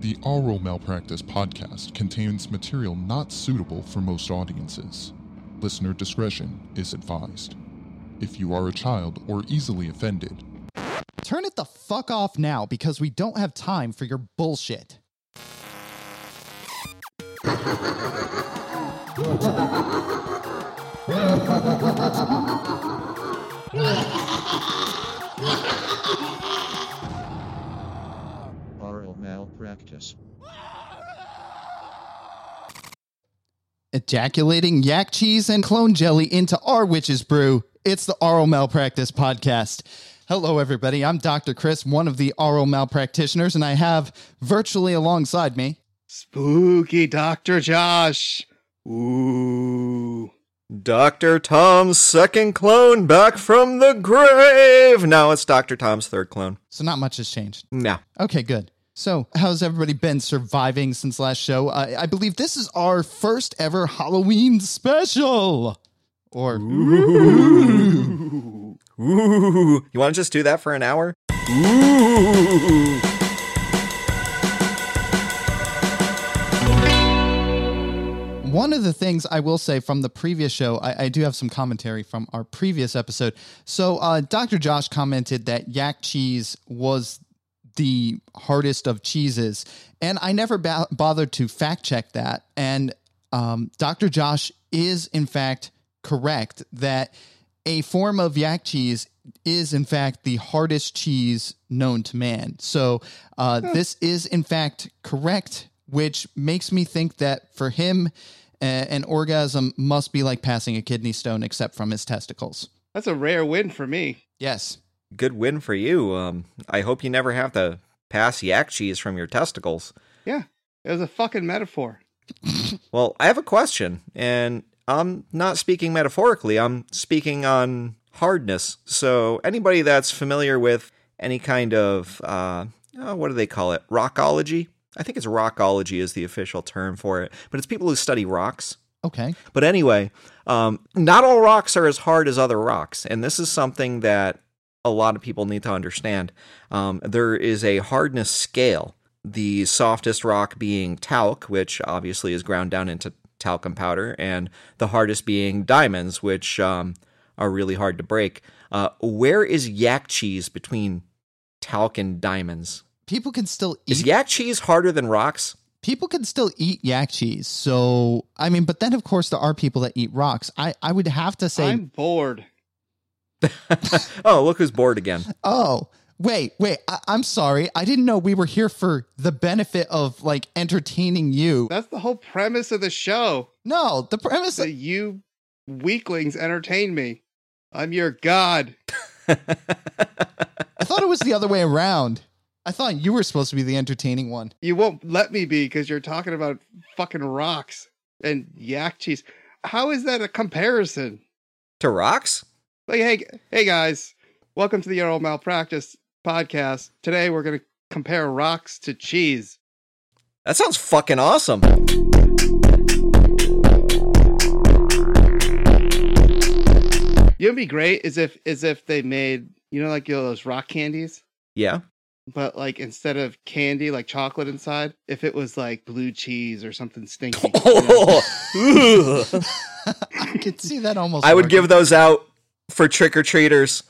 The Oral Malpractice podcast contains material not suitable for most audiences. Listener discretion is advised. If you are a child or easily offended, Turn it the fuck off now because we don't have time for your bullshit. Oral. Ejaculating yak cheese and clone jelly into our witch's brew. It's the Oral Malpractice Podcast. Hello, everybody. I'm Dr. Chris, one of the oral malpractitioners, and I have virtually alongside me Spooky Dr. Josh. Ooh. Dr. Tom's second clone back from the grave. Now it's Dr. Tom's third clone. So, not much has changed. No. Okay, good. So, how's everybody been surviving since last show? I, I believe this is our first ever Halloween special. Or, Ooh. You want to just do that for an hour? Ooh. one of the things I will say from the previous show, I, I do have some commentary from our previous episode. So, uh, Dr. Josh commented that yak cheese was the hardest of cheeses, and I never ba- bothered to fact check that. And um, Dr. Josh is, in fact, correct that a form of yak cheese is, in fact, the hardest cheese known to man. So, uh, this is, in fact, correct, which makes me think that for him, an orgasm must be like passing a kidney stone, except from his testicles. That's a rare win for me. Yes. Good win for you. Um, I hope you never have to pass yak cheese from your testicles. Yeah. It was a fucking metaphor. Well, I have a question, and I'm not speaking metaphorically, I'm speaking on hardness. So, anybody that's familiar with any kind of, uh, oh, what do they call it? Rockology? I think it's rockology is the official term for it, but it's people who study rocks. Okay. But anyway, um, not all rocks are as hard as other rocks, and this is something that a lot of people need to understand. Um, there is a hardness scale. The softest rock being talc, which obviously is ground down into talcum powder, and the hardest being diamonds, which um, are really hard to break. Uh, where is yak cheese between talc and diamonds? People can still eat. Is yak cheese harder than rocks? people can still eat yak cheese. So, I mean, but then of course there are people that eat rocks. I, I would have to say, I'm bored. oh, look who's bored again. oh, wait, wait, I, I'm sorry. I didn't know we were here for the benefit of like entertaining you. That's the whole premise of the show. No, the premise. That you weaklings entertain me. I'm your god. I thought it was the other way around. I thought you were supposed to be the entertaining one. You won't let me be because you're talking about fucking rocks and yak cheese. How is that a comparison? to rocks? Like, hey, hey guys, welcome to the Oral Malpractice podcast. Today we're gonna compare rocks to cheese. That sounds fucking awesome. You know, what'd be great is if is if they made you know like you know, those rock candies, Yeah. but like instead of candy like chocolate inside, if it was like blue cheese or something stinky. you know? Oh. I could see that almost. I would give those out for trick or treaters.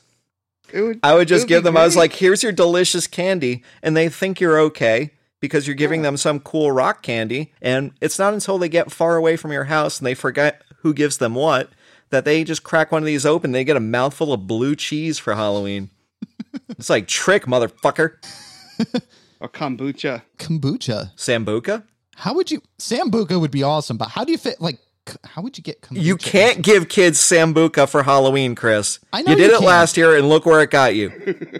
Would. I would just be give them, I was like, here's your delicious candy. And they think you're okay because you're giving them some cool rock candy. And it's not until they get far away from your house and they forget who gives them what that they just crack one of these open. They get a mouthful of blue cheese for Halloween. it's like trick, motherfucker. or kombucha. kombucha. Sambuca? How would you? Sambuca would be awesome, but how do you fit? Like, k- how would you get kombucha? You can't give kids Sambuca for Halloween, Chris. I know you did you it can't. last year and look where it got you.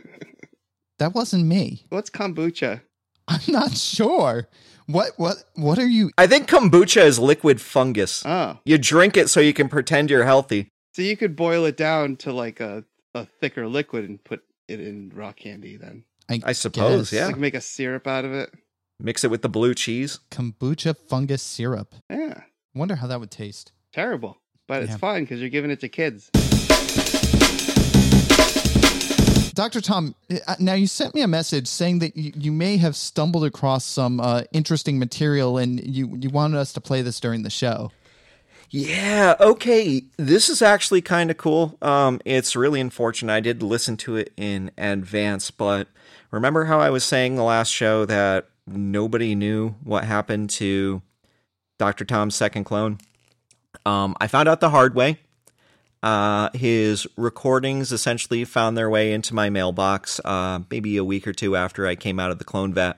That wasn't me. What's kombucha? I'm not sure. What? What? What are you? I think kombucha is liquid fungus. Oh, You drink it so you can pretend you're healthy. so you could boil it down to like a a thicker liquid and put it in rock candy. Then I suppose, guess. yeah. like make a syrup out of it. Mix it with the blue cheese. Kombucha fungus syrup. Yeah, Wonder how that would taste. terrible, but Yeah. it's fine because you're giving it to kids. Dr. Tom, uh, now you sent me a message saying that you, you may have stumbled across some uh, interesting material and you, you wanted us to play this during the show. Yeah, okay. This is actually kind of cool. Um, it's really unfortunate. I did listen to it in advance, but remember how I was saying the last show that nobody knew what happened to Dr. Tom's second clone? Um, I found out the hard way. Uh, his recordings essentially found their way into my mailbox uh, maybe a week or two after I came out of the clone vet.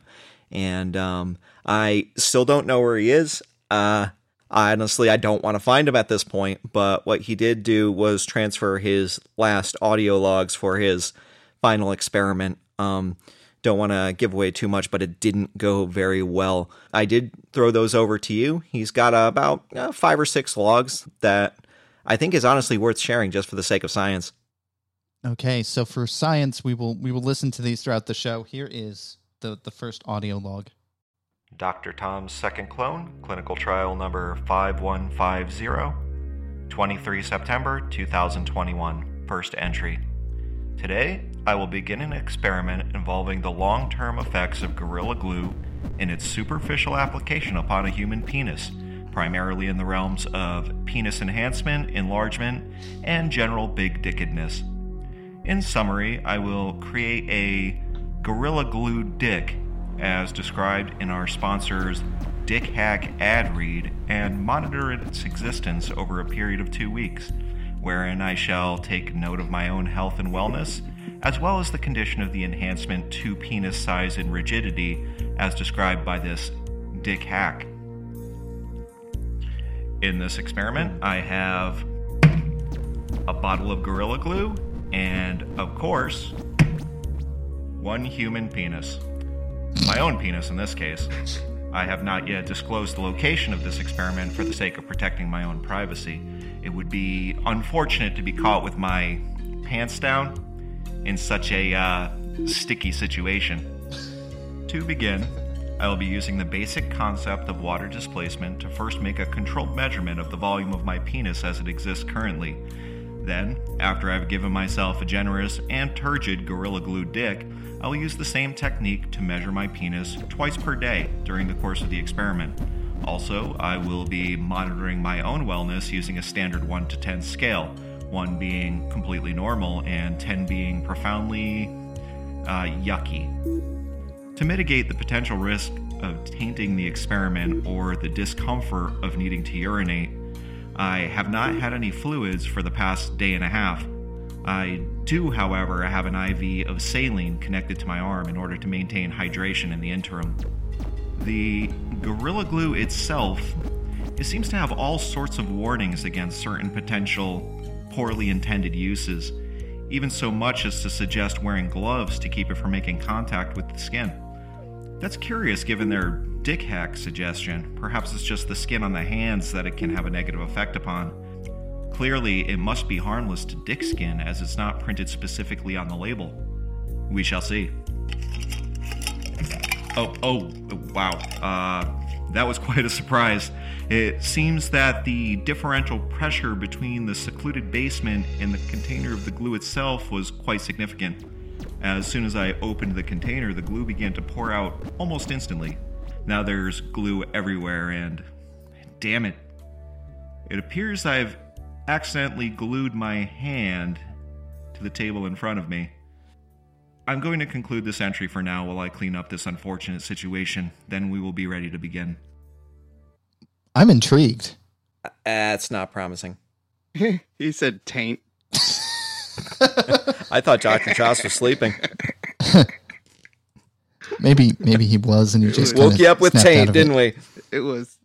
And um, I still don't know where he is. Uh, honestly, I don't want to find him at this point. But what he did do was transfer his last audio logs for his final experiment. Um, don't want to give away too much, but it didn't go very well. I did throw those over to you. He's got uh, about uh, five or six logs that I think is honestly worth sharing just for the sake of science. Okay, so for science, we will we will listen to these throughout the show. Here is the the first audio log. Dr. Tom's second clone, clinical trial number 5150, 23 September 2021, first entry. Today, I will begin an experiment involving the long term effects of Gorilla Glue in its superficial application upon a human penis primarily in the realms of penis enhancement, enlargement, and general big dickedness. In summary, I will create a Gorilla Glue dick as described in our sponsor's Dick Hack ad read and monitor its existence over a period of two weeks, wherein I shall take note of my own health and wellness, as well as the condition of the enhancement to penis size and rigidity as described by this Dick Hack. In this experiment, I have a bottle of Gorilla Glue and, of course, one human penis. My own penis in this case. I have not yet disclosed the location of this experiment for the sake of protecting my own privacy. It would be unfortunate to be caught with my pants down in such a uh, sticky situation. To begin, I will be using the basic concept of water displacement to first make a controlled measurement of the volume of my penis as it exists currently. Then, after I've given myself a generous and turgid Gorilla Glue dick, I will use the same technique to measure my penis twice per day during the course of the experiment. Also, I will be monitoring my own wellness using a standard 1 to 10 scale, 1 being completely normal and 10 being profoundly uh, yucky. To mitigate the potential risk of tainting the experiment or the discomfort of needing to urinate, I have not had any fluids for the past day and a half. I do, however, have an IV of saline connected to my arm in order to maintain hydration in the interim. The Gorilla Glue itself it seems to have all sorts of warnings against certain potential poorly intended uses, even so much as to suggest wearing gloves to keep it from making contact with the skin. That's curious given their dick hack suggestion. Perhaps it's just the skin on the hands that it can have a negative effect upon. Clearly, it must be harmless to dick skin as it's not printed specifically on the label. We shall see. Oh, oh, wow. Uh, that was quite a surprise. It seems that the differential pressure between the secluded basement and the container of the glue itself was quite significant. As soon as I opened the container, the glue began to pour out almost instantly. Now there's glue everywhere, and damn it, it appears I've accidentally glued my hand to the table in front of me. I'm going to conclude this entry for now while I clean up this unfortunate situation. Then we will be ready to begin. I'm intrigued. That's not promising. he said taint. I thought Dr. Josh was sleeping. maybe maybe he was and he just woke you up with taint, didn't we? It was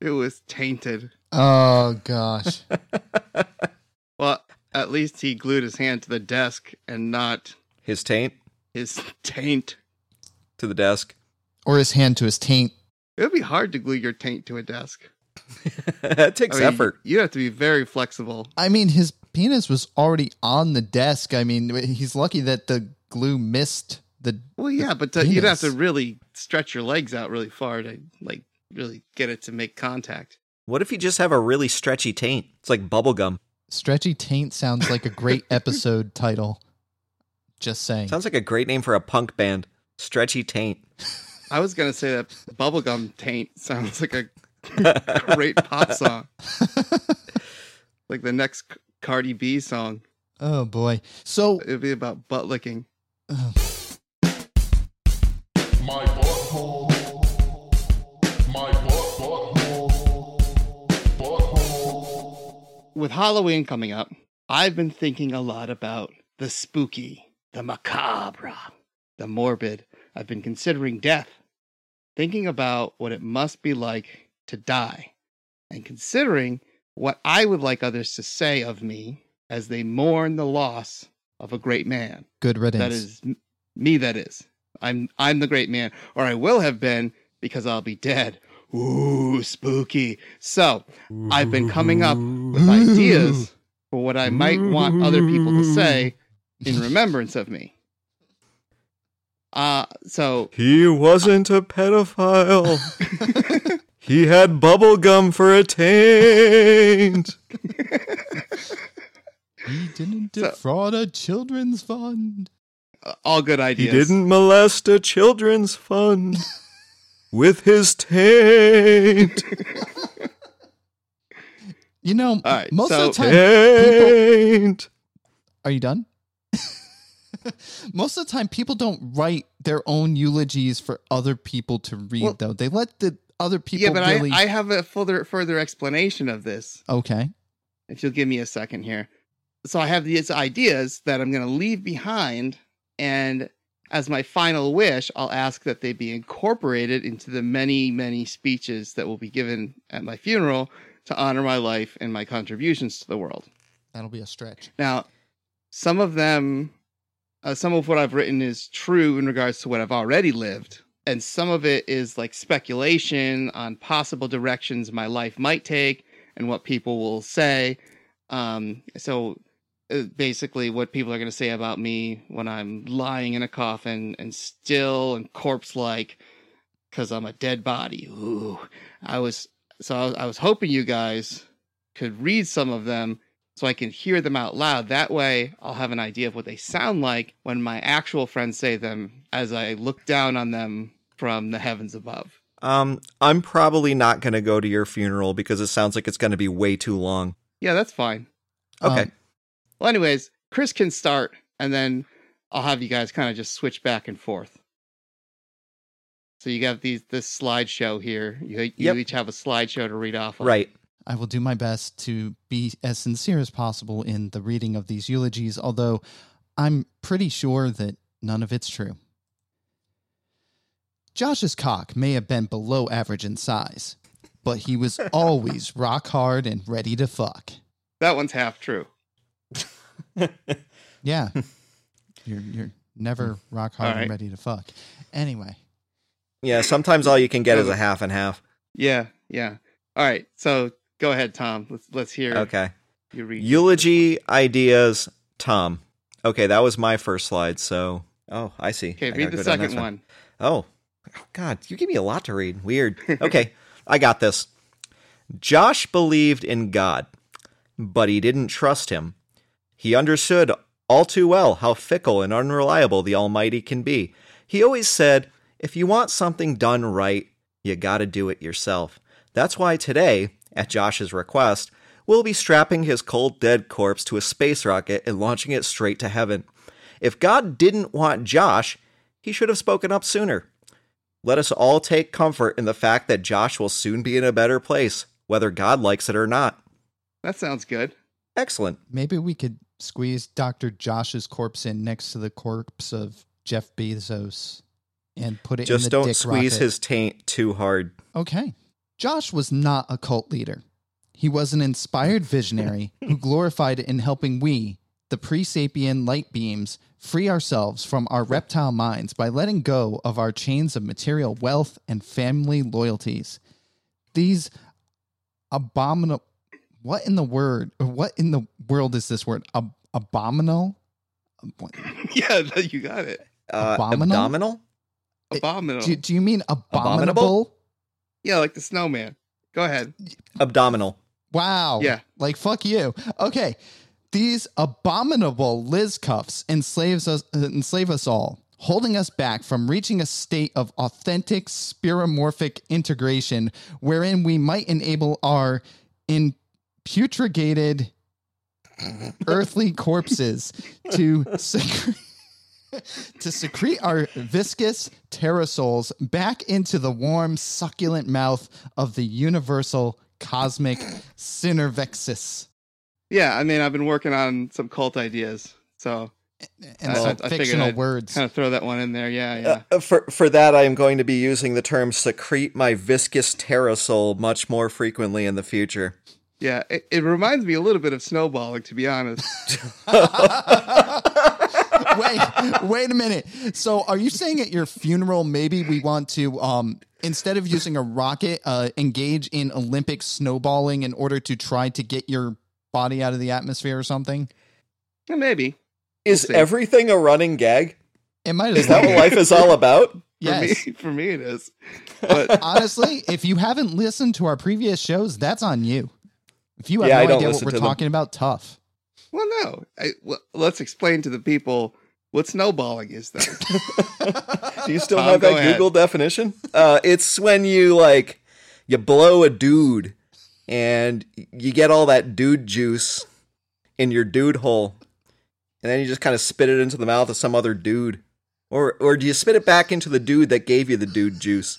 it was tainted. Oh gosh. well, at least he glued his hand to the desk and not his taint. His taint to the desk, or his hand to his taint. It would be hard to glue your taint to a desk. It takes I mean, effort. You have to be very flexible. I mean, his penis was already on the desk. I mean, he's lucky that the glue missed the. Well, yeah, the but to, you'd have to really stretch your legs out really far to like really get it to make contact. What if you just have a really stretchy taint? It's like bubblegum. Stretchy taint sounds like a great episode title. Just saying. Sounds like a great name for a punk band. Stretchy Taint. I was gonna say that bubblegum taint sounds like a great pop song. like the next Cardi B song. oh boy. So It'd be about butt licking. My butthole. My butt butthole. Butthole. With Halloween coming up, I've been thinking a lot about the spooky, the macabre, the morbid. I've been considering death, thinking about what it must be like to die, and considering what I would like others to say of me as they mourn the loss of a great man. good riddance. That is me. That is. I'm I'm the great man, or I will have been because I'll be dead. Ooh, spooky. So I've been coming up with ideas for what I might want other people to say in remembrance of me. Uh so He wasn't a pedophile. he had bubble gum for a taint. he didn't So- defraud a children's fund. uh, all good ideas. He didn't molest a children's fund with his taint. You know, All right, most so- of the time, Taint. are you done? most of the time, people don't write their own eulogies for other people to read. Well- though they let the other people Yeah, but really. I, I have a further further explanation of this. okay. if you'll give me a second here. So I have these ideas that I'm going to leave behind, and as my final wish, I'll ask that they be incorporated into the many, many speeches that will be given at my funeral to honor my life and my contributions to the world. That'll be a stretch. Now, some of them, uh, some of what I've written is true in regards to what I've already lived, and some of it is like speculation on possible directions my life might take and what people will say. Um, so uh, basically, what people are going to say about me when I'm lying in a coffin and still and corpse like because I'm a dead body. Ooh, I was so I was, I was hoping you guys could read some of them so I can hear them out loud. That way, I'll have an idea of what they sound like when my actual friends say them as I look down on them from the heavens above. Um, I'm probably not going to go to your funeral because it sounds like it's going to be way too long. Yeah, that's fine. Okay. Um, Well, anyways, Chris can start, and then I'll have you guys kind of just switch back and forth. So you got these this slideshow here. You, you Yep. each have a slideshow to read off of. Right. I will do my best to be as sincere as possible in the reading of these eulogies, although I'm pretty sure that none of it's true. Josh's cock may have been below average in size, but he was always rock hard and ready to fuck. That one's half true. Yeah. You're you're never hmm. rock hard All right. and ready to fuck. Anyway, Yeah, sometimes all you can get is a half and half. Yeah, yeah. All right. So go ahead, Tom. Let's let's hear Okay. you read. Eulogy ideas, Tom. Okay, that was my first slide. So, oh, I see. Okay, I read the second next one. Oh, oh, God, you give me a lot to read. Weird. Okay, I got this. Josh believed in God, but he didn't trust him. He understood all too well how fickle and unreliable the Almighty can be. He always said, if you want something done right, you gotta do it yourself. That's why today, at Josh's request, we'll be strapping his cold dead corpse to a space rocket and launching it straight to heaven. If God didn't want Josh, he should have spoken up sooner. Let us all take comfort in the fact that Josh will soon be in a better place, whether God likes it or not. That sounds good. Excellent. maybe we could squeeze Dr. Josh's corpse in next to the corpse of Jeff Bezos and put it in Just don't dick squeeze rocket. his taint too hard. Okay. Josh was not a cult leader. He was an inspired visionary who glorified in helping we, the pre sapien light beams, free ourselves from our reptile minds by letting go of our chains of material wealth and family loyalties. These abominable. What in the word? What in the world is this word? Ab- abominable? Yeah, you got it. Uh, Abominable? abdominal? It- Abominable. Do, do you mean abominable? Abominable? Yeah, like the snowman. Go ahead. Abdominal. Wow. Yeah. Like fuck you. Okay. These abominable Liz cuffs enslaves us, uh, enslave us all, holding us back from reaching a state of authentic spiromorphic integration wherein we might enable our imputregated earthly corpses to secrete, to secrete our viscous pterosols back into the warm, succulent mouth of the universal cosmic synervexis. Yeah, I mean, I've been working on some cult ideas, so And Well, some I figured fictional I'd words. kind of throw that one in there. Yeah, yeah. Uh, for for that, I am going to be using the term "secrete my viscous pterosol" much more frequently in the future. Yeah, it, it reminds me a little bit of snowballing, to be honest. wait, wait a minute. So, are you saying at your funeral maybe we want to, um, instead of using a rocket, uh, engage in Olympic snowballing in order to try to get your body out of the atmosphere or something? Yeah, Maybe. Is see. everything a running gag? It might Is that what life is all about? For Yes. me, for me it is. But Honestly, if you haven't listened to our previous shows, that's on you. If you have Yeah, I no don't idea what we're to them. talking about, tough. well, no. I, well, let's explain to the people what snowballing is. that? Do you still Tom, have that ahead. Google definition? Uh, it's when you like you blow a dude and you get all that dude juice in your dude hole, and then you just kind of spit it into the mouth of some other dude, or or do you spit it back into the dude that gave you the dude juice?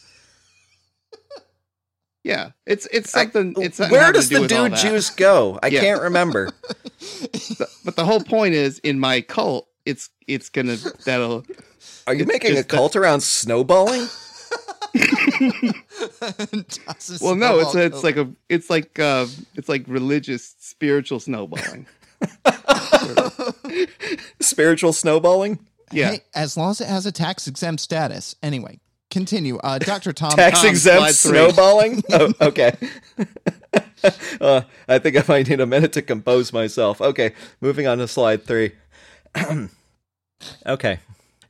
yeah, it's it's something. it's something Where does do the dude juice go? I Yeah. can't remember. But the whole point is, in my cult, it's it's gonna that'll. Are you making a just that- cult around snowballing? Well, no, it's a, it's like a it's like uh it's like religious spiritual snowballing. Spiritual snowballing? Yeah. Hey, as long as it has a tax exempt status. Anyway, continue. Uh, Dr. Tom. Tax Tom, exempt snowballing? oh, okay. uh, I think I might need a minute to compose myself. Okay, moving on to slide three. okay.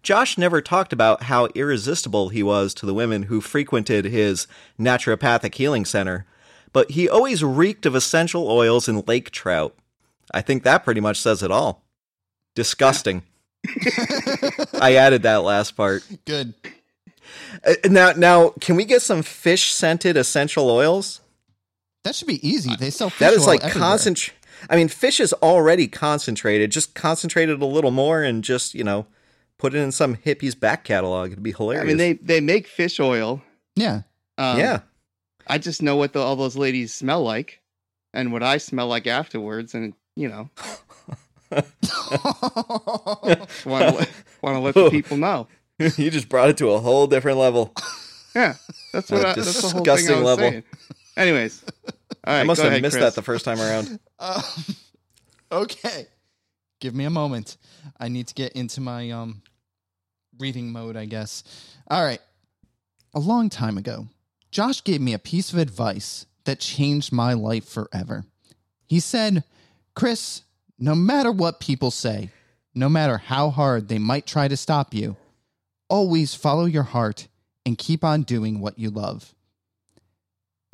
Josh never talked about how irresistible he was to the women who frequented his naturopathic healing center, but he always reeked of essential oils and lake trout. I think that pretty much says it all. Disgusting. I added that last part. Good. Uh, now, now, can we get some fish scented essential oils? That should be easy. They sell fish That is like concentrate. I mean, fish is already concentrated. Just concentrate it a little more, and just you know, put it in some hippie's back catalog. It'd be hilarious. I mean, they they make fish oil. Yeah. Um, yeah. I just know what the, all those ladies smell like, and what I smell like afterwards, and you know, want to let, want to let the people know. you just brought it to a whole different level. Yeah, that's what A I, that's the whole thing I disgusting was level. saying. Anyways, all right, I must have ahead, missed Chris. that the first time around. Um, okay. Give me a moment. I need to get into my um reading mode, I guess. All right. A long time ago, Josh gave me a piece of advice that changed my life forever. He said, "Chris, no matter what people say, no matter how hard they might try to stop you, always follow your heart and keep on doing what you love."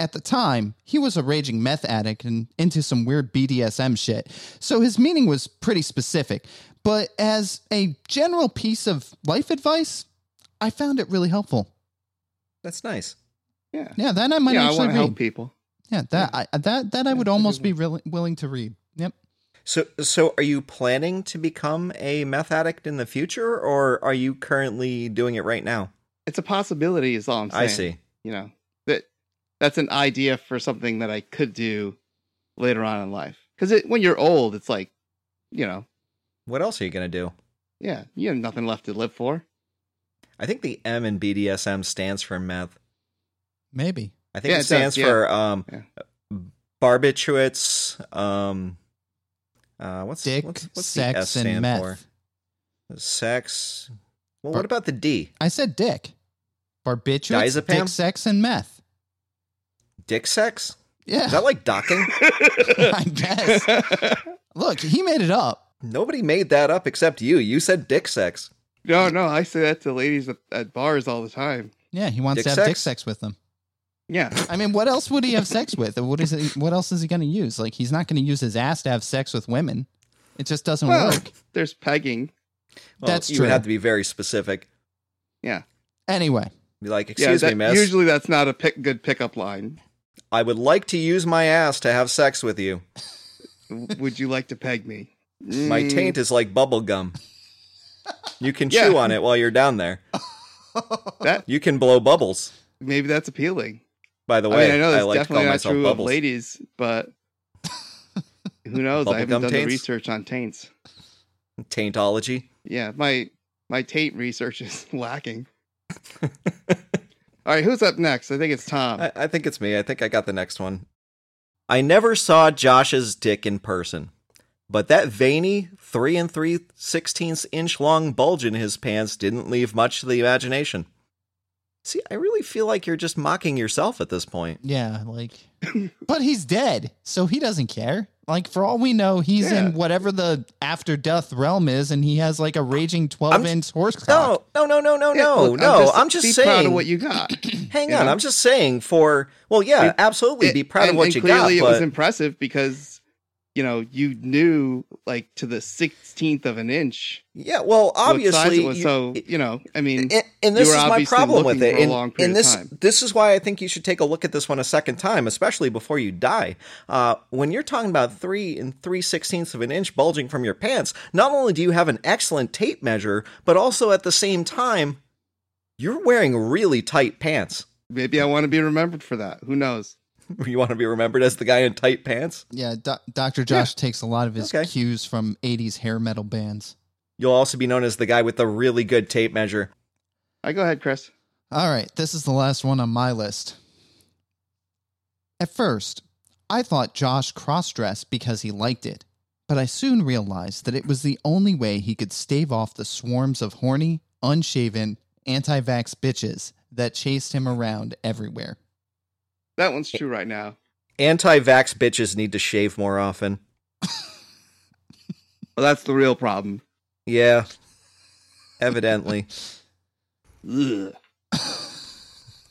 At the time, he was a raging meth addict and into some weird BDSM shit, so his meaning was pretty specific. But as a general piece of life advice, I found it really helpful. That's nice. Yeah, Yeah, that I might yeah, actually want to help people. Yeah, that I, that that I Yeah, would almost be really willing to read. Yep. So, so are you planning to become a meth addict in the future, or are you currently doing it right now? It's a possibility, is all I'm saying. I see. You know that that's an idea for something that I could do later on in life. Because when you're old, it's like, you know, What else are you gonna do? yeah, you have nothing left to live for. I think the M in BDSM stands for meth. Maybe. I think Yeah, it it does, stands yeah. for um, Yeah. barbiturates. Um, uh, what's Dick, what's, what's the S sex, stand and meth. for? Sex. Well, Bar- what about the D? I said dick. Barbiturates, Diazepam? dick, sex, and meth. Dick sex? Yeah, Is that like docking? I guess. Look, he made it up. Nobody made that up except you. You said dick sex. no, no, I say that to ladies at, at bars all the time. Yeah, he wants Dick to have sex? dick sex with them. Yeah, I mean, what else would he have sex with? What is it? What else is he going to use? Like, he's not going to use his ass to have sex with women. It just doesn't Well, work. There's pegging. Well, That's you true. would have to be very specific. Yeah. Anyway, Be like, Yeah, excuse that- me, miss. usually that's not a pick, good pickup line. I would like to use my ass to have sex with you. Would you like to peg me? My Mm, taint is like bubble gum. You can Yeah. chew on it while you're down there. That You can blow bubbles. maybe that's appealing. By the I way, mean, I know that's like to call definitely not myself true bubbles. of ladies, but who knows? I haven't done taints? the research on taints. Taintology. Yeah, my my taint research is lacking. All right, who's up next? I think it's Tom. I, I think it's me. I think I got the next one. I never saw Josh's dick in person, but that veiny three and three sixteenths inch long bulge in his pants didn't leave much to the imagination. See, I really feel like you're just mocking yourself at this point. yeah, like, but he's dead, so he doesn't care. Like, for all we know, he's Yeah. in whatever the after death realm is, and he has like a raging 12 inch horse cock. No, no, no, no, no, Yeah, no, look, no. I'm just, be saying. proud of what you got. hang you on, know? I'm just saying. For well, yeah, It- absolutely, It- be proud and- of what and you clearly got. Clearly, it was impressive because you know you knew like to the sixteenth of an inch yeah, well, obviously, was. you- so you know, I mean, and, and this is my problem with it. And, and this this is why I think you should take a look at this one a second time, especially before you die. Uh, when you're talking about three and three sixteenths of an inch bulging from your pants, not only do you have an excellent tape measure, but also at the same time, you're wearing really tight pants. maybe I want to be remembered for that. Who knows? You want to be remembered as the guy in tight pants. Yeah, Do- Dr. Josh takes a lot of his Okay. cues from 80s hair metal bands. You'll also be known as the guy with the really good tape measure. I right, go ahead, Chris. All right, this is the last one on my list. At first, I thought Josh cross dressed because he liked it, but I soon realized that it was the only way he could stave off the swarms of horny, unshaven, anti vax bitches that chased him around everywhere. That one's true right now. Anti-vax bitches need to shave more often. Well, that's the real problem. Yeah, evidently.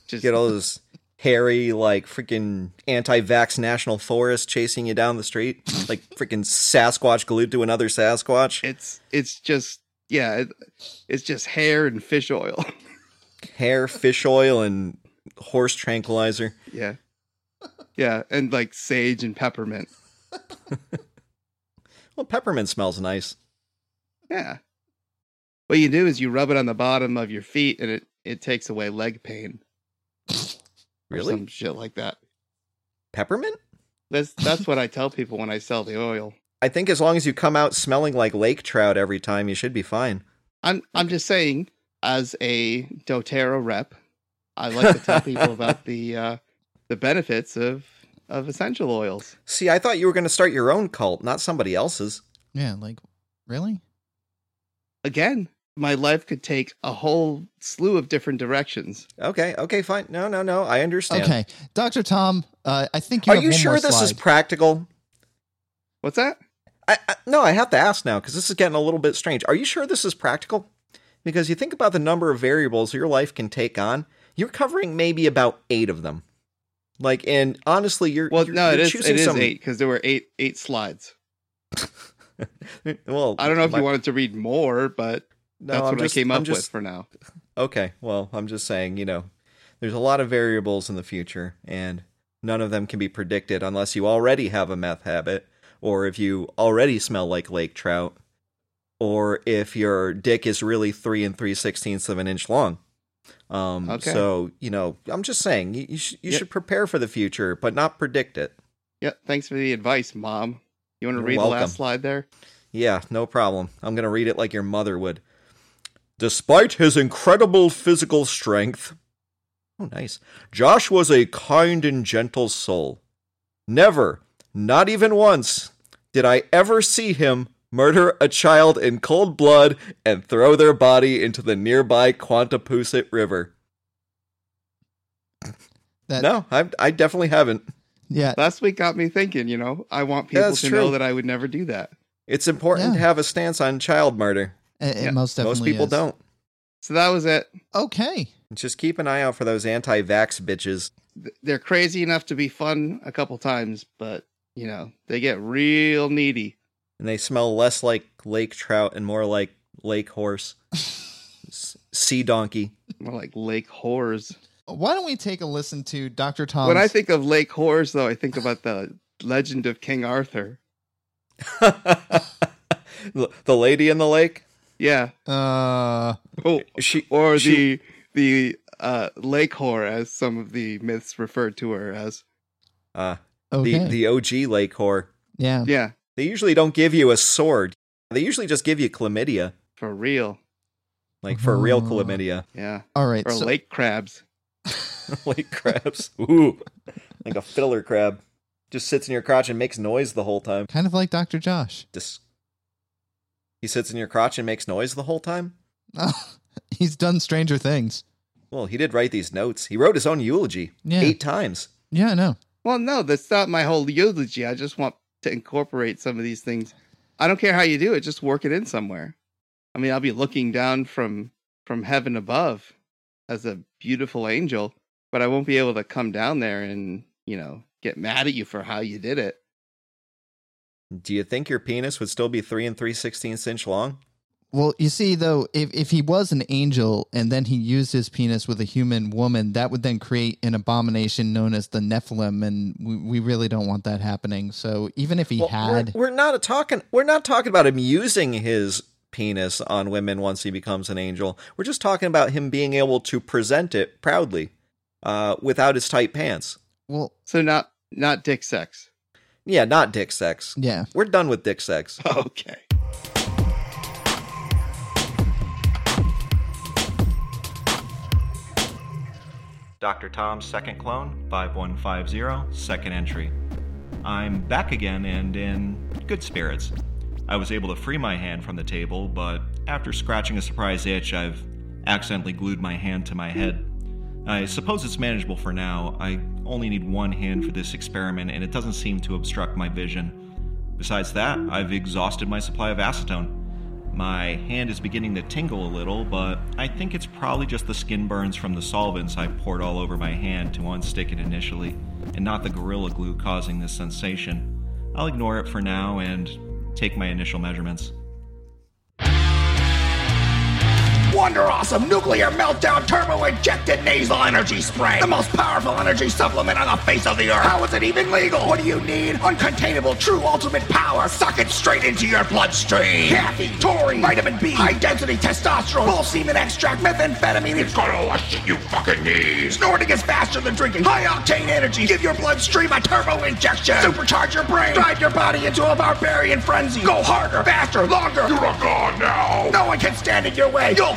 Just Get all those hairy, like freaking anti-vax national forest chasing you down the street, like freaking Sasquatch glued to another Sasquatch. it's it's just yeah, it, it's just hair and fish oil. Hair, fish oil, and horse tranquilizer. yeah, yeah, and like sage and peppermint. Well, peppermint smells nice. Yeah. What you do is you rub it on the bottom of your feet, and it it takes away leg pain. Really? some shit like that. Peppermint? That's that's what I tell people when I sell the oil. I think as long as you come out smelling like lake trout every time, you should be fine. I'm I'm just saying, as a DoTerra rep, I like to tell people about the uh, the benefits of of essential oils. See, I thought you were going to start your own cult, not somebody else's. Yeah, like, really? Again, my life could take a whole slew of different directions. Okay, okay, fine. No, no, no. I understand. Okay, Dr. Tom, uh, I think you Are have you one sure more this is practical? What's that? I, I, no, I have to ask now because this is getting a little bit strange. Are you sure this is practical? Because you think about the number of variables your life can take on, you're covering maybe about eight of them. Like, and honestly, you're Well, you're, no, it you're is choosing it is some, eight because there were eight eight slides. Well, I don't know if my- you wanted to read more, but no, that's I'm what just- I came up just, with for now. Okay, well, I'm just saying, you know, there's a lot of variables in the future, and none of them can be predicted unless you already have a meth habit, or if you already smell like lake trout, or if your dick is really three and three sixteenths of an inch long. Um, Okay. So you know, I'm just saying you, you, sh- you Yep. should prepare for the future, but not predict it. Yep. Thanks for the advice, Mom. You want to You're read the last slide there? Yeah, no problem. I'm going to read it like your mother would. Despite his incredible physical strength, oh, nice. Josh was a kind and gentle soul. Never, not even once, did I ever see him murder a child in cold blood and throw their body into the nearby Quantapusit River. That, No, I, I definitely haven't. Yeah, Last week got me thinking. You know, I want people That's to true. know that I would never do that. It's important Yeah. to have a stance on child murder. it, it Yeah, most definitely Most people is. don't. So that was it. Okay. Just keep an eye out for those anti vax bitches. They're crazy enough to be fun a couple times, but you know they get real needy. And they smell less like lake trout and more like lake horse, S- sea donkey. More like lake whores. Why don't we take a listen to Dr. Tom? When I think of lake whores, though, I think about the legend of King Arthur. the lady in the lake. Yeah. uh, Oh, She or she- the the uh, lake whore, as some of the myths referred to her as. uh, okay, the the OG lake whore. yeah. Yeah, They usually don't give you a sword. They usually just give you chlamydia, for real. like for real Oh. chlamydia. Yeah, All right, or so- lake crabs. lake crabs. Ooh, like a fiddler crab. Just sits in your crotch and makes noise the whole time. kind of like Dr. Josh. Just he sits in your crotch and makes noise the whole time. He's done stranger things. Well, he did write these notes. He wrote his own eulogy Yeah. eight times. Yeah, I know. Well, no, that's not my whole eulogy. I just want to incorporate some of these things. I don't care how you do it; just work it in somewhere. I mean, I'll be looking down from from heaven above as a beautiful angel, but I won't be able to come down there and you know get mad at you for how you did it. Do you think your penis would still be three and three sixteenths inch long? Well, you see, though, if, if he was an angel and then he used his penis with a human woman, that would then create an abomination known as the Nephilim, and we, we really don't want that happening. So even if he Well, had, we're, we're not talking. We're not talking about him using his penis on women once he becomes an angel. We're just talking about him being able to present it proudly, uh, without his tight pants. well, So not not dick sex. Yeah, not dick sex. yeah, We're done with dick sex. Okay. Dr. Tom's second clone, 5150, second entry. I'm back again and in good spirits. I was able to free my hand from the table, but after scratching a surprise itch, I've accidentally glued my hand to my head. I suppose it's manageable for now. I only need one hand for this experiment, and it doesn't seem to obstruct my vision. Besides that, I've exhausted my supply of acetone. My hand is beginning to tingle a little, but I think it's probably just the skin burns from the solvents I poured all over my hand to unstick it initially, and not the Gorilla Glue causing this sensation. I'll ignore it for now and take my initial measurements. Wonder Awesome Nuclear Meltdown Turbo Injected Nasal Energy Spray. The most powerful energy supplement on the face of the earth. How is it even legal? What do you need? Uncontainable true ultimate power. Suck it straight into your bloodstream. Caffeine, taurine, vitamin B, high density testosterone, full semen extract, methamphetamine. It's got all the shit you fucking need. Snorting is faster than drinking. High octane energy. Give your bloodstream a turbo injection. Supercharge your brain. Drive your body into a barbarian frenzy. Go harder, faster, longer. You're a god now. No one can stand in your way. You'll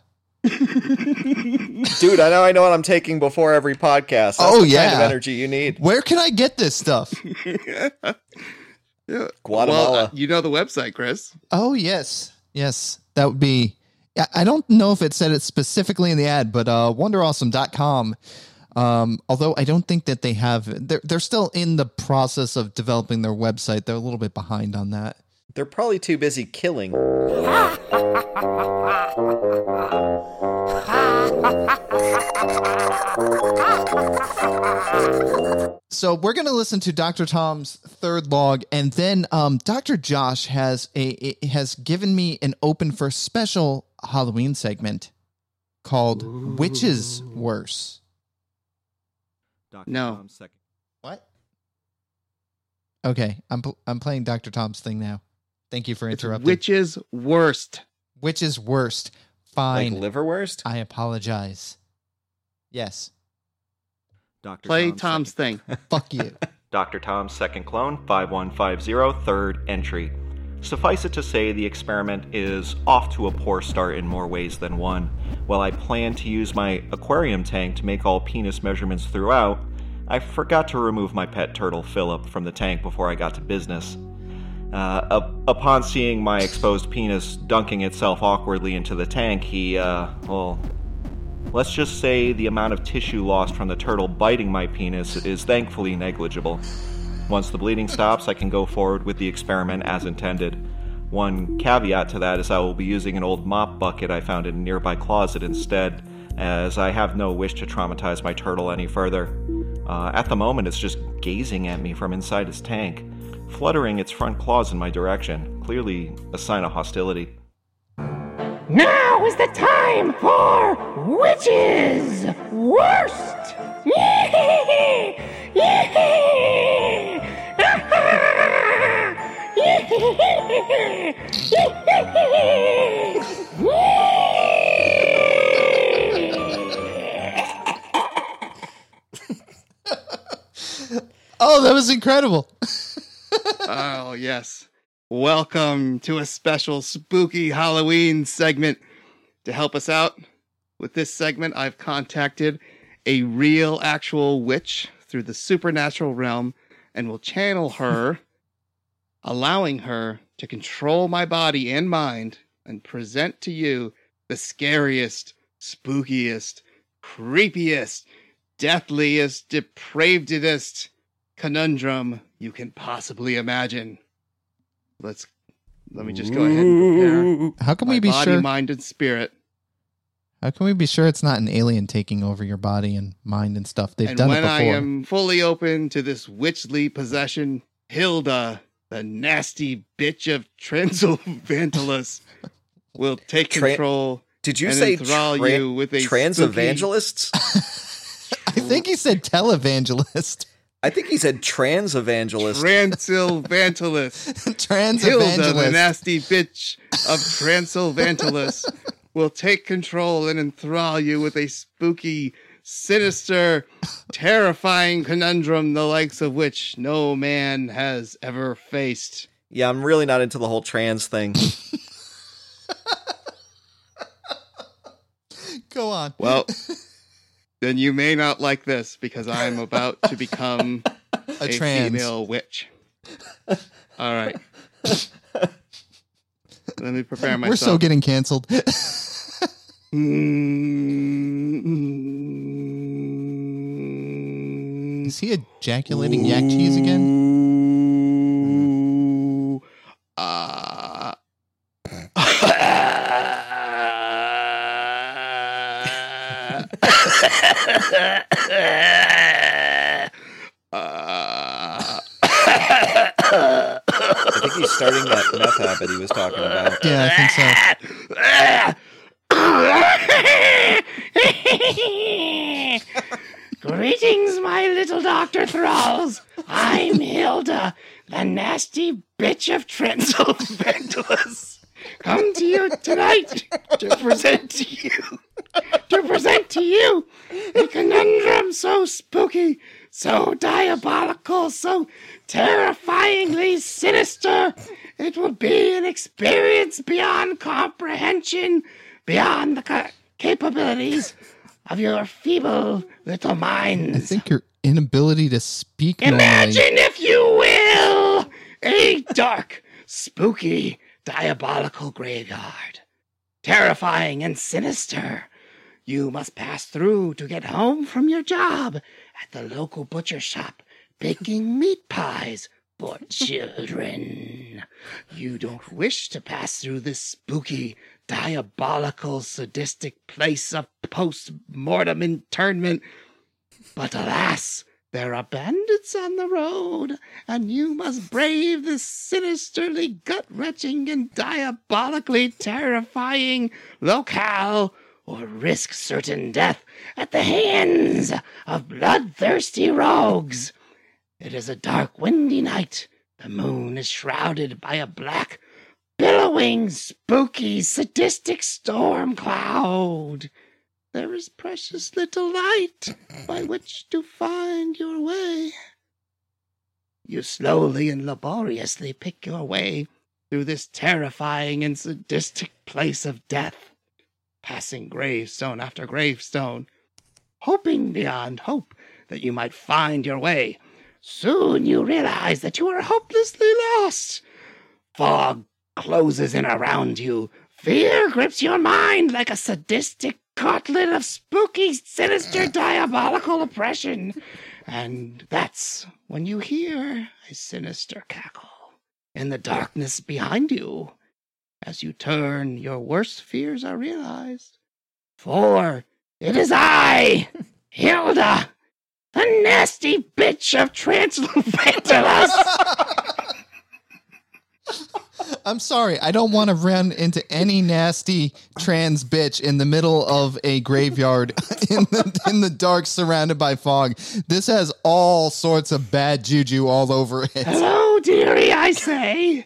Dude, I know I know what I'm taking before every podcast. That's Oh, the kind of yeah. energy you need. Where can I get this stuff? Yeah. Guatemala. Well, uh, you know the website, Chris. oh yes, yes, that would be. I- I don't know if it said it specifically in the ad, but uh, wonderawesome.com. Um, although I don't think that they have, they're they're still in the process of developing their website. They're a little bit behind on that. They're probably too busy killing. So we're going to listen to Dr. Tom's third log, and then um, Dr. Josh has a, a- has given me an open for special Halloween segment called "Which is Worse." Dr. No. Tom's second. What? Okay, I'm pl- I'm playing Dr. Tom's thing now. Thank you for interrupting. which is worst. Which is worst? Like Fine. liverwurst? I apologize. Yes. Dr. Play Tom's thing. Fuck you. Dr. Tom's second clone, 5150, third entry. Suffice it to say, the experiment is off to a poor start in more ways than one. While I plan to use my aquarium tank to make all penis measurements throughout, I forgot to remove my pet turtle Philip from the tank before I got to business. Uh, up- upon seeing my exposed penis dunking itself awkwardly into the tank, he, uh, well, Let's just say the amount of tissue lost from the turtle biting my penis is thankfully negligible. Once the bleeding stops, I can go forward with the experiment as intended. One caveat to that is I will be using an old mop bucket I found in a nearby closet instead, as I have no wish to traumatize my turtle any further. Uh, at the moment, it's just gazing at me from inside its tank, fluttering its front claws in my direction, clearly a sign of hostility. Now is the time for Witches Worst! Oh, that was incredible. oh, yes. Welcome to a special spooky Halloween segment. To help us out with this segment, I've contacted a real, actual witch through the supernatural realm and will channel her, allowing her to control my body and mind and present to you the scariest, spookiest, creepiest, deathliest, depravedest conundrum you can possibly imagine. Let's let me just go ahead and prepare How can we be body, sure? mind, and spirit. How can we be sure it's not an alien taking over your body and mind and stuff? They've and done when it before. I am fully open to this witchly possession, Hilda, the nasty bitch of Transylvantilus, will take Tra- control Did you and say enthrall tra- you with a trans spooky- evangelists? I think he said televangelist. I think he said trans evangelist. Transylvantilus. trans Hilda, the nasty bitch of Transylvantilus, will take control and enthrall you with a spooky, sinister, terrifying conundrum, the likes of which no man has ever faced. yeah, I'm really not into the whole trans thing. Go on. Well, then you may not like this because I'm about to become A a, trans. female witch. All right. Let me prepare myself. We're so getting canceled. Mm. Is he ejaculating yak cheese again? Ooh. Uh, I think he's starting that meth habit he was talking about. Yeah, I think so. Greetings, my little Dr. Thralls. I'm Hilda, the nasty bitch of Transylvantilus. Come to you tonight to present to you, to present to you a conundrum so spooky, so diabolical, so terrifyingly sinister. It will be an experience beyond comprehension, beyond the ca- capabilities of your feeble little minds. I think your inability to speak normally. Imagine, if you will, a dark, spooky, diabolical graveyard. Terrifying and sinister. You must pass through to get home from your job at the local butcher shop baking meat pies for children. You don't wish to pass through this spooky, diabolical, sadistic place of post mortem internment. But alas, there are bandits on the road, and you must brave this sinisterly gut wrenching and diabolically terrifying locale or risk certain death at the hands of bloodthirsty rogues. It is a dark, windy night. The moon is shrouded by a black, billowing, spooky, sadistic storm cloud. There is precious little light by which to find your way. You slowly and laboriously pick your way through this terrifying and sadistic place of death, passing gravestone after gravestone, hoping beyond hope that you might find your way. Soon you realize that you are hopelessly lost. Fog closes in around you. Fear grips your mind like a sadistic gauntlet of spooky, sinister, diabolical oppression. And that's when you hear a sinister cackle in the darkness behind you. As you turn, your worst fears are realized. For it is I, Hilda, the nasty bitch of Transylvantilus. I'm sorry. I don't want to run into any nasty trans bitch in the middle of a graveyard in the in the dark, surrounded by fog. This has all sorts of bad juju all over it. Hello, dearie, I say.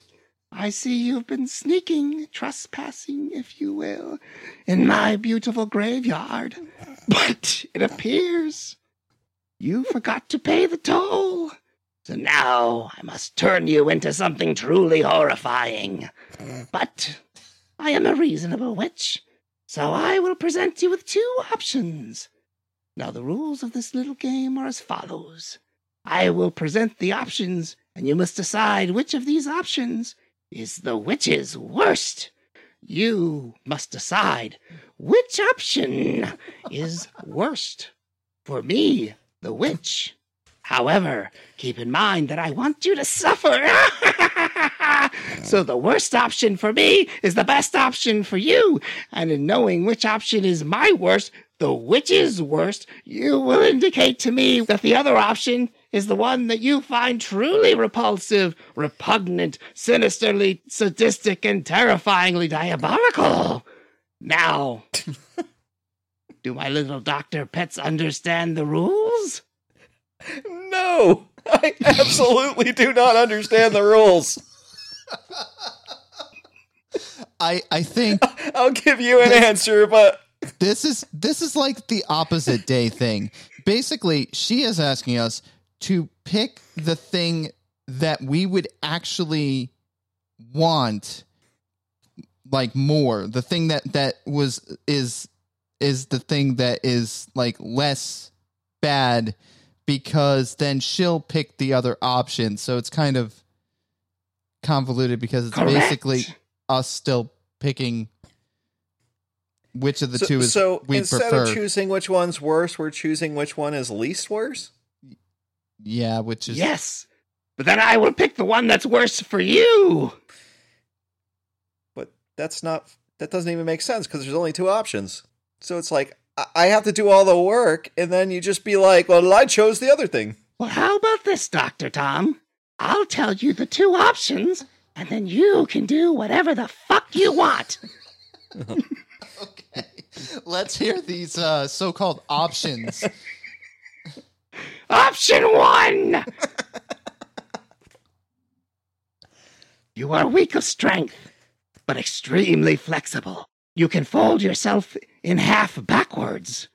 I see you've been sneaking, trespassing, if you will, in my beautiful graveyard. But it appears you forgot to pay the toll. So now I must turn you into something truly horrifying. But I am a reasonable witch, so I will present you with two options. Now, the rules of this little game are as follows I will present the options, and you must decide which of these options is the witch's worst. You must decide which option is worst. For me, the witch. However, keep in mind that I want you to suffer. so the worst option for me is the best option for you. And in knowing which option is my worst, the witch's worst, you will indicate to me that the other option is the one that you find truly repulsive, repugnant, sinisterly sadistic, and terrifyingly diabolical. Now, do my little doctor pets understand the rules? No, I absolutely do not understand the rules. I I think I'll give you an answer, but this is this is like the opposite day thing. Basically, she is asking us to pick the thing that we would actually want like more the thing that that was is is the thing that is like less bad because then she'll pick the other option so it's kind of convoluted because it's Correct. basically us still picking which of the so, two is so we instead prefer of choosing which one's worse, we're choosing which one is least worse. yeah which is Yes. But then I will pick the one that's worse for you. But that's not. That doesn't even make sense because there's only two options. So it's like I- I have to do all the work, and then you just be like, "Well, I chose the other thing." Well, how about this, Dr. Tom? I'll tell you the two options, and then you can do whatever the fuck you want. okay let's hear these uh so-called options Option one! you are weak of strength, but extremely flexible. You can fold yourself in half backwards,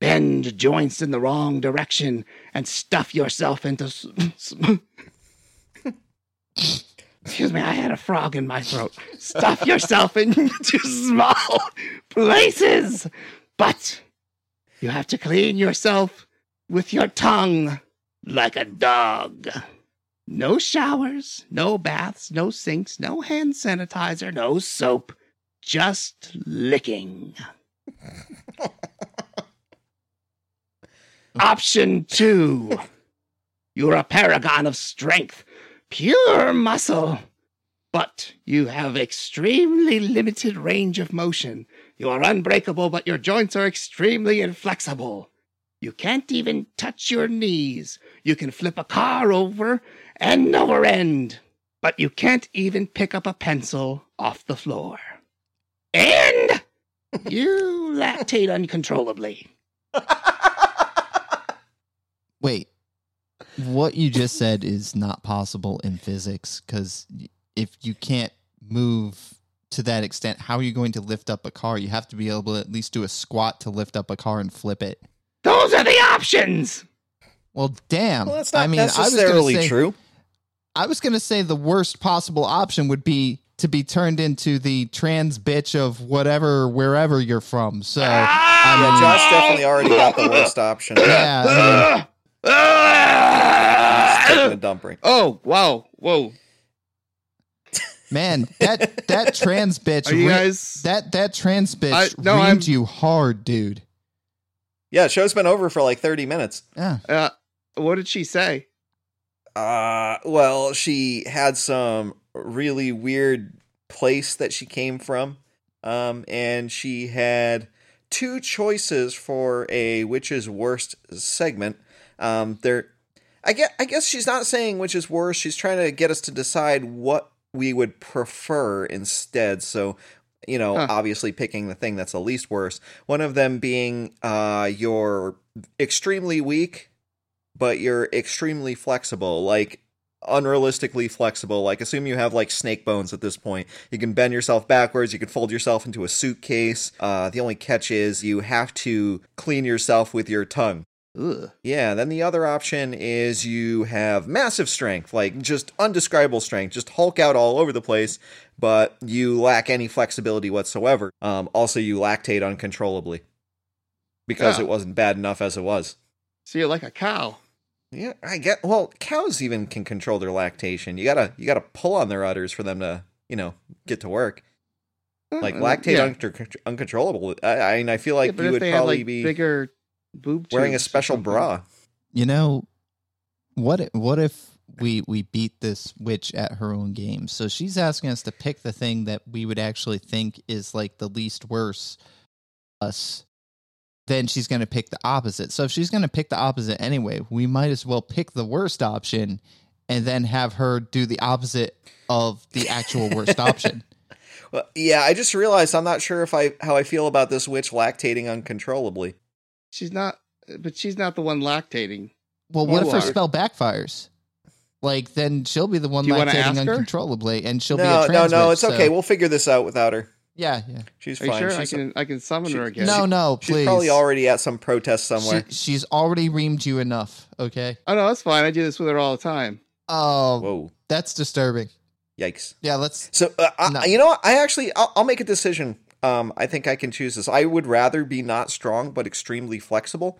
bend joints in the wrong direction, and stuff yourself into. Excuse me, I had a frog in my throat. Stuff yourself into small places. But you have to clean yourself with your tongue like a dog. No showers, no baths, no sinks, no hand sanitizer, no soap, just licking. Option two. You're a paragon of strength, pure muscle, but you have extremely limited range of motion. You are unbreakable, but your joints are extremely inflexible. You can't even touch your knees. You can flip a car over and over end, but you can't even pick up a pencil off the floor. And you lactate uncontrollably. Wait, what you just said is not possible in physics because if you can't move to that extent, how are you going to lift up a car? You have to be able to at least do a squat to lift up a car and flip it. Those are the options. Well, damn. Well, that's not I mean, I was necessarily say, true. I was going to say the worst possible option would be to be turned into the trans bitch of whatever, wherever you're from. So, I Yeah, Josh definitely already got the worst option. yeah, I mean, He's taking a Ah! dump break. Oh, wow. Whoa. Man, that that trans bitch. Are you re- guys- that that trans bitch I- no, reamed I'm- you hard, dude. Yeah, show's been over for like 30 minutes. Yeah. Uh, what did she say? Uh, well, she had some really weird place that she came from. Um, and she had two choices for a witch's worst segment. Um, there, I guess, I guess she's not saying which is worse. She's trying to get us to decide what we would prefer instead. So, you know, Huh. obviously picking the thing that's the least worst. One of them being, uh, you're extremely weak, but you're extremely flexible. Like, unrealistically flexible. Like, assume you have like snake bones at this point. You can bend yourself backwards. You can fold yourself into a suitcase. Uh, the only catch is you have to clean yourself with your tongue. Ugh. Yeah, then the other option is you have massive strength, like just undescribable strength, just Hulk out all over the place, but you lack any flexibility whatsoever. Um, also, you lactate uncontrollably because Yeah. it wasn't bad enough as it was. So you're like a cow. Yeah, I get. Well, cows even can control their lactation. You gotta you gotta pull on their udders for them to you know get to work. Like Uh, lactate yeah. un- uncontrollable. I, I mean, I feel like but you would they had, probably like, be bigger boob wearing a special bra. You know, what if, what if we we beat this witch at her own game? So she's asking us to pick the thing that we would actually think is like the least worse us. Then she's going to pick the opposite. So if she's going to pick the opposite anyway, we might as well pick the worst option and then have her do the opposite of the actual worst option. Well, yeah, I just realized I'm not sure if I how I feel about this witch lactating uncontrollably. She's not, but she's not the one lactating. Well, what You if her spell backfires? Like then she'll be the one Do you wanna lactating ask her? uncontrollably, and she'll be no, a no, trans no, witch, it's so- okay. We'll figure this out without her. Yeah, yeah. She's Are fine. sure? I can I can summon she- her again. No, no, please. she's probably already at some protest somewhere. She, she's already reamed you enough. Okay. Oh no, that's fine. I do this with her all the time. Oh, Whoa, that's disturbing. yikes! Yeah, let's. So uh, I, you know what? I actually I'll, I'll make a decision. Um, I think I can choose this. I would rather be not strong but extremely flexible,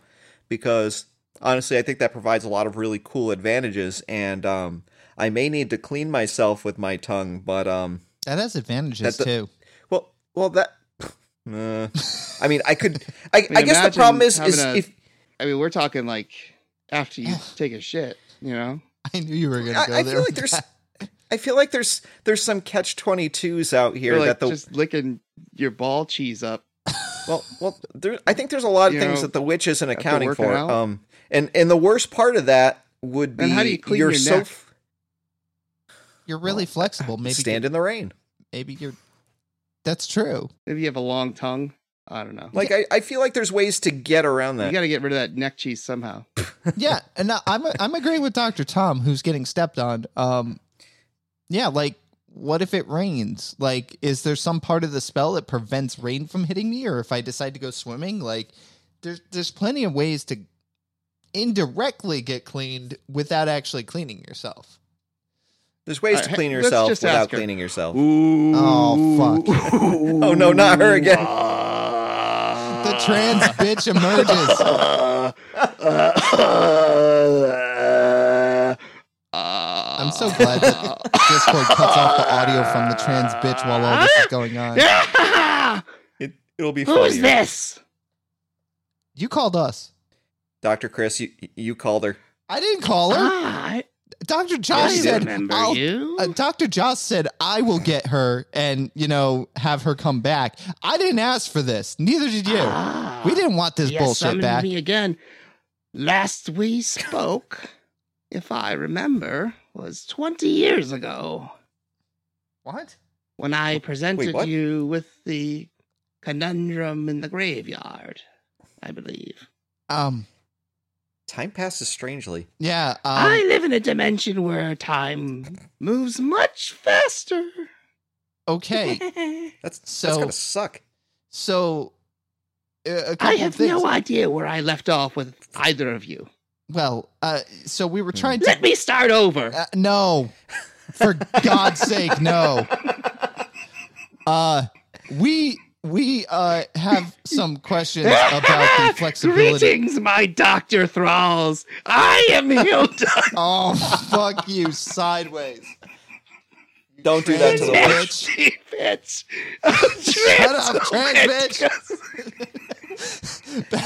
because honestly, I think that provides a lot of really cool advantages. And um, I may need to clean myself with my tongue, but um, That has advantages That the- too. Well, well that. Uh, I mean, I could. I, mean, I guess the problem is, is a- if I mean, we're talking like after you take a shit. You know, I knew you were gonna go I, I there. feel like there's, that. I feel like there's there's some catch twenty twos out here Or like that the just licking your ball cheese up. well well there I think there's a lot of You things know, that the witch isn't accounting for. out. Um, and and the worst part of that would be Then how do you clean you're your so f- You're really flexible. Maybe stand in the rain. maybe you're. That's true. Maybe you have a long tongue. I don't know. Like I, I feel like there's ways to get around that. you got to get rid of that neck cheese somehow. yeah, and I- I'm I'm agreeing with Doctor Tom, who's getting stepped on. Um, yeah, like what if it rains? Like, is there some part of the spell that prevents rain from hitting me, or if I decide to go swimming? Like, there's there's plenty of ways to indirectly get cleaned without actually cleaning yourself. There's ways to clean yourself just without ask her. cleaning yourself. Oh, fuck. Oh no, not her again. The trans bitch emerges. I'm so glad that Discord cuts off the audio from the trans bitch while all this is going on. It, it'll be Who's funny. this? You called us. Doctor Chris, you you called her. I didn't call her. Ah, I, Dr. Josh I said, remember you. uh, Dr. Josh said, I will get her and, you know, have her come back. I didn't ask for this. Neither did you. Ah, we didn't want this you bullshit summoned back. me again. Last we spoke, if I remember, was 20 years ago What? when I presented what? you with the conundrum in the graveyard, I believe. Um, Time passes strangely. yeah. Um, I live in a dimension where time moves much faster. okay. That's that's So- gonna suck. So, uh, I have no idea where I left off with either of you. Well, uh, so we were Hmm. trying to. Let me start over. Uh, no, for God's sake, no. Uh, we we uh have some questions about the flexibility. Greetings, my Dr. Thralls. I am Hilda. Oh, fuck you, sideways. Don't do that to the witch. bitch. bitch. Shut up, trans bitch.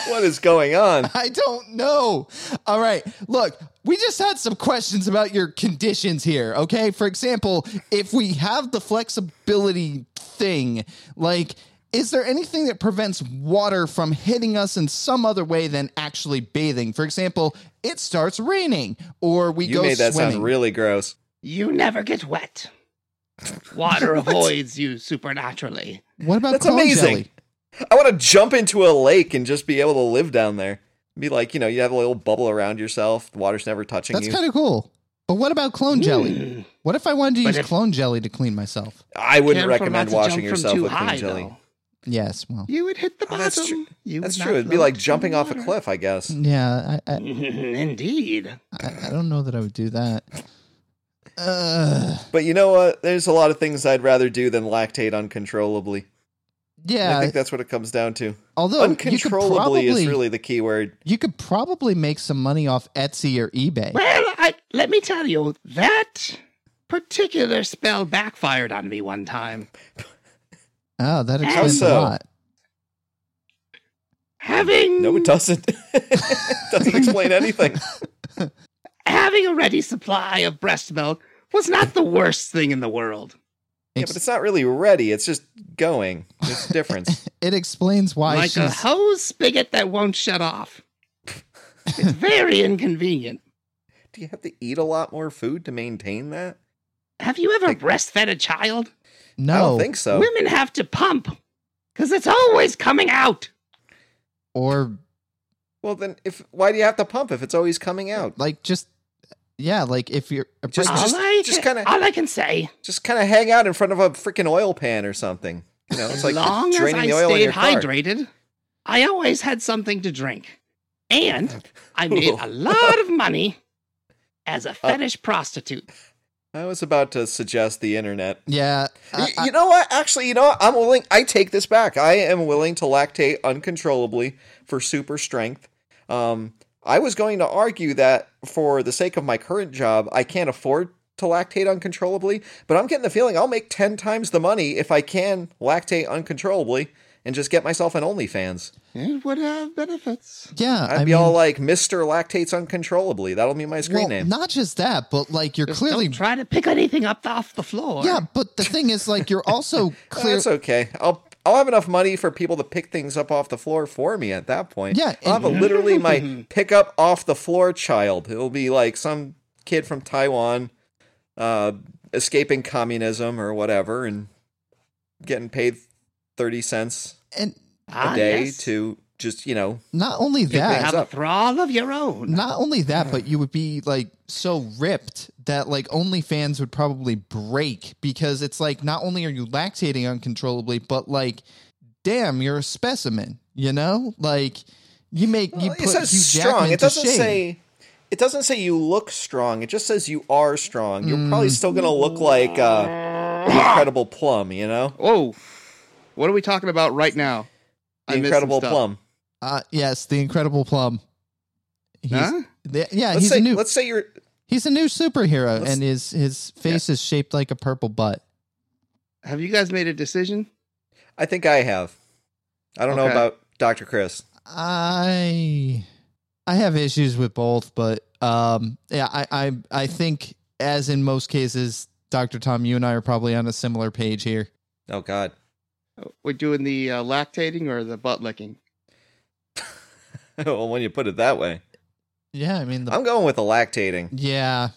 What is going on? I don't know. All right. Look, we just had some questions about your conditions here. Okay. For example, if we have the flexibility thing, like, is there anything that prevents water from hitting us in some other way than actually bathing? For example, it starts raining or we You go made that swimming. sound really gross. You never get wet. Water avoids you supernaturally. what about That's clone amazing. jelly? I want to jump into a lake and just be able to live down there. Be like, you know, you have a little bubble around yourself. The water's never touching That's you. kind of cool. But what about clone jelly? Mm. What if I wanted to But use if- clone jelly to clean myself? I wouldn't recommend washing yourself with clean high, jelly. though. Yes. Well, You would hit the Oh, bottom. that's true. You That's true. It'd be like jumping off a cliff, I guess. yeah. I, I, Indeed. I, I don't know that I would do that. Uh, But you know what? There's a lot of things I'd rather do than lactate uncontrollably. And yeah. I think that's what it comes down to. although you Uncontrollably probably is really the key word. you could probably make some money off Etsy or eBay. Well, I, let me tell you, that particular spell backfired on me one time. Oh, that explains so? a lot. Having No, it doesn't. it doesn't explain anything. having a ready supply of breast milk was not the worst thing in the world. Yeah, but it's not really ready. It's just going. There's a difference. it explains why like a hose spigot that won't shut off. It's very inconvenient. Do you have to eat a lot more food to maintain that? Have you ever Like- breastfed a child? No, I don't think so. Women have to pump because it's always coming out. or Well, then, if why do you have to pump if it's always coming out? like just yeah, like if you're a Just- break- all, I just kinda- all I can say, Just kind of hang out in front of a freaking oil pan or something. You know, it's as like long as I the oil stayed your car. hydrated, I always had something to drink, and I made a lot of money as Uh, a fetish prostitute. I was about to suggest the internet. yeah, I- Y- I- you know what? Actually, you know what? I'm willing. I take this back. I am willing to lactate uncontrollably for super strength. Um, I was going to argue that for the sake of my current job, I can't afford to lactate uncontrollably, but I'm getting the feeling I'll make 10 times the money if I can lactate uncontrollably and just get myself an OnlyFans. It would have benefits. yeah. I'd I be mean, all like, Mr. Lactates Uncontrollably. That'll be my screen well, name. not just that, but like you're Just clearly don't try to pick anything up off the floor. yeah. But the thing is, like you're also clear. That's okay. I'll I'll have enough money for people to pick things up off the floor for me at that point. Yeah, I'll have a, literally my pick up off the floor child. It'll be like some kid from Taiwan, uh, escaping communism or whatever, and getting paid thirty cents and a Ah, day yes. to just you know. not only that, have a thrall of your own. Not only that, but you would be like so ripped that like OnlyFans would probably break because it's like not only are you lactating uncontrollably, but like, damn, you're a specimen. You know, like you make you Well, put it says Hugh strong. It doesn't shame. say. It doesn't say you look strong. It just says you are strong. You're Mm. probably still gonna look like uh, Incredible Plum. You know, Whoa. What are we talking about right now? the I missed Incredible. Plum. Uh, yes, the Incredible Plum. He's, Huh? the- yeah, Let's he's say a new let's say you're he's a new superhero, and his his face is shaped like a purple butt. Have you guys made a decision? I think I have. I don't know about Dr. Chris. I I have issues with both, but um, yeah, I, I I think as in most cases, Doctor Tom, you and I are probably on a similar page here. Oh God. We're doing the uh, lactating or the butt licking? well, when you put it that way, Yeah, I mean, the, I'm going with the lactating. yeah,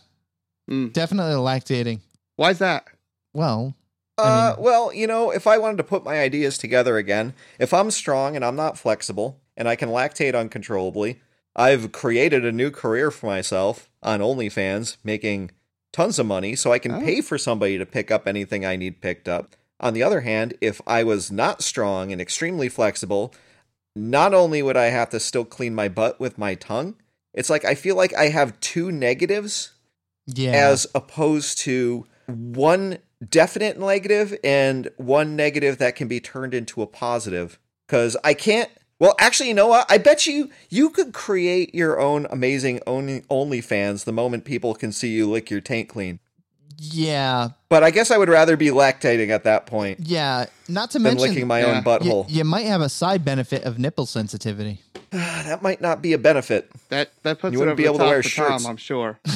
Mm. definitely lactating. Why's that? Well, Uh, mean- well, you know, if I wanted to put my ideas together again, if I'm strong and I'm not flexible and I can lactate uncontrollably, I've created a new career for myself on OnlyFans, making tons of money so I can Oh. pay for somebody to pick up anything I need picked up. On the other hand, if I was not strong and extremely flexible, not only would I have to still clean my butt with my tongue, it's like I feel like I have two negatives yeah, as opposed to one definite negative and one negative that can be turned into a positive. Because I can't. Well, actually, you know what? I bet you you could create your own amazing only OnlyFans the moment people can see you lick your tank clean. Yeah, But I guess I would rather be lactating at that point yeah. Not to than mention, licking my yeah. own you, butthole. you might have a side benefit of nipple sensitivity. that might not be a benefit. That that puts You wouldn't be able to wear for shirts. Tom, I'm sure.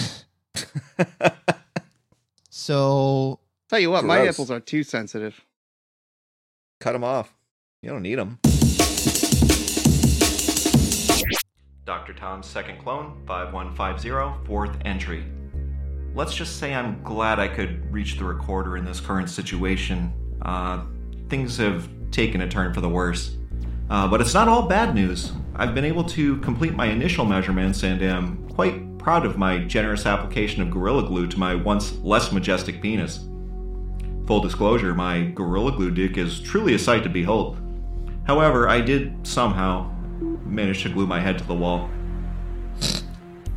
So Tell you what, my nipples are too sensitive. Cut them off. You don't need them. Dr. Tom's second clone, 5150, fourth entry. Let's just say I'm glad I could reach the recorder in this current situation. Uh, things have taken a turn for the worse. Uh, but it's not all bad news. I've been able to complete my initial measurements and am quite proud of my generous application of Gorilla Glue to my once less majestic penis. Full disclosure, my Gorilla Glue dick is truly a sight to behold. However, I did somehow manage to glue my head to the wall.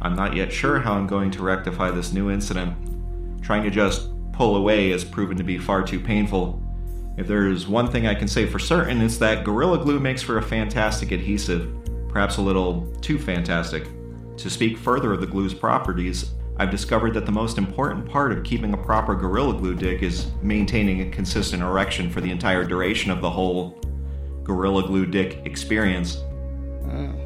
I'm not yet sure how I'm going to rectify this new incident. Trying to just pull away has proven to be far too painful. If there is one thing I can say for certain, it's that Gorilla Glue makes for a fantastic adhesive, perhaps a little too fantastic. To speak further of the glue's properties, I've discovered that the most important part of keeping a proper Gorilla Glue dick is maintaining a consistent erection for the entire duration of the whole Gorilla Glue dick experience.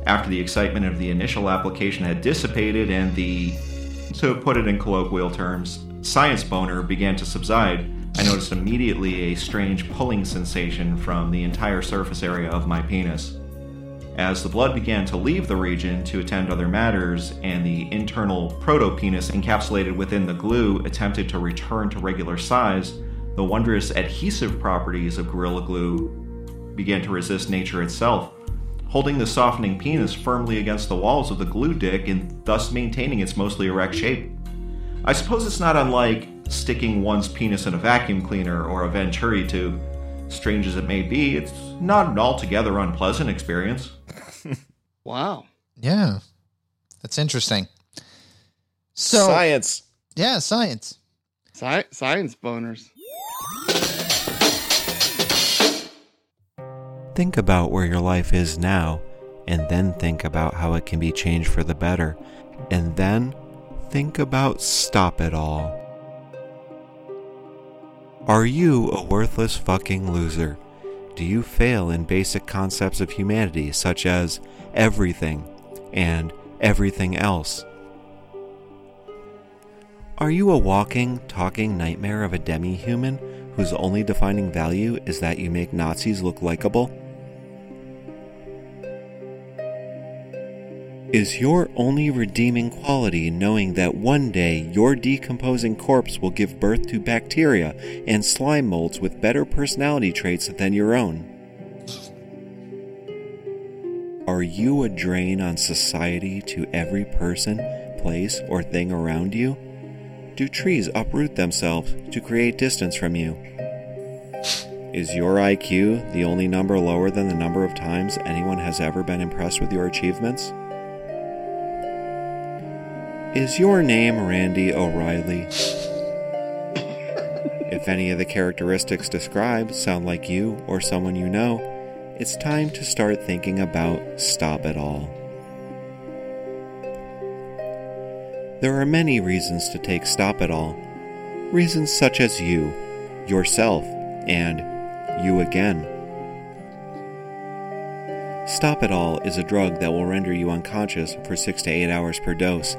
After the excitement of the initial application had dissipated and the, to put it in colloquial terms, science boner began to subside, I noticed immediately a strange pulling sensation from the entire surface area of my penis. As the blood began to leave the region to attend other matters, and the internal protopenis encapsulated within the glue attempted to return to regular size, the wondrous adhesive properties of Gorilla Glue began to resist nature itself, holding the softening penis firmly against the walls of the glue dick and thus maintaining its mostly erect shape. I suppose it's not unlike sticking one's penis in a vacuum cleaner or a Venturi tube. Strange as it may be, it's not an altogether unpleasant experience. Wow. Yeah. That's interesting. so Science. yeah, science. Sci- science boners. Think about where your life is now, and then think about how it can be changed for the better. And then think about stop it all. Are you a worthless fucking loser? Do you fail in basic concepts of humanity, such as everything and everything else? Are you a walking, talking nightmare of a demi human whose only defining value is that you make Nazis look likable? Is your only redeeming quality knowing that one day your decomposing corpse will give birth to bacteria and slime molds with better personality traits than your own? Are you a drain on society to every person, place, or thing around you? Do trees uproot themselves to create distance from you? Is your IQ the only number lower than the number of times anyone has ever been impressed with your achievements? Is your name Randy O'Reilly? if any of the characteristics described sound like you or someone you know, it's time to start thinking about Stop It All. There are many reasons to take Stop It All. Reasons such as you, yourself, and you again. Stop It All is a drug that will render you unconscious for 6 to 8 hours per dose.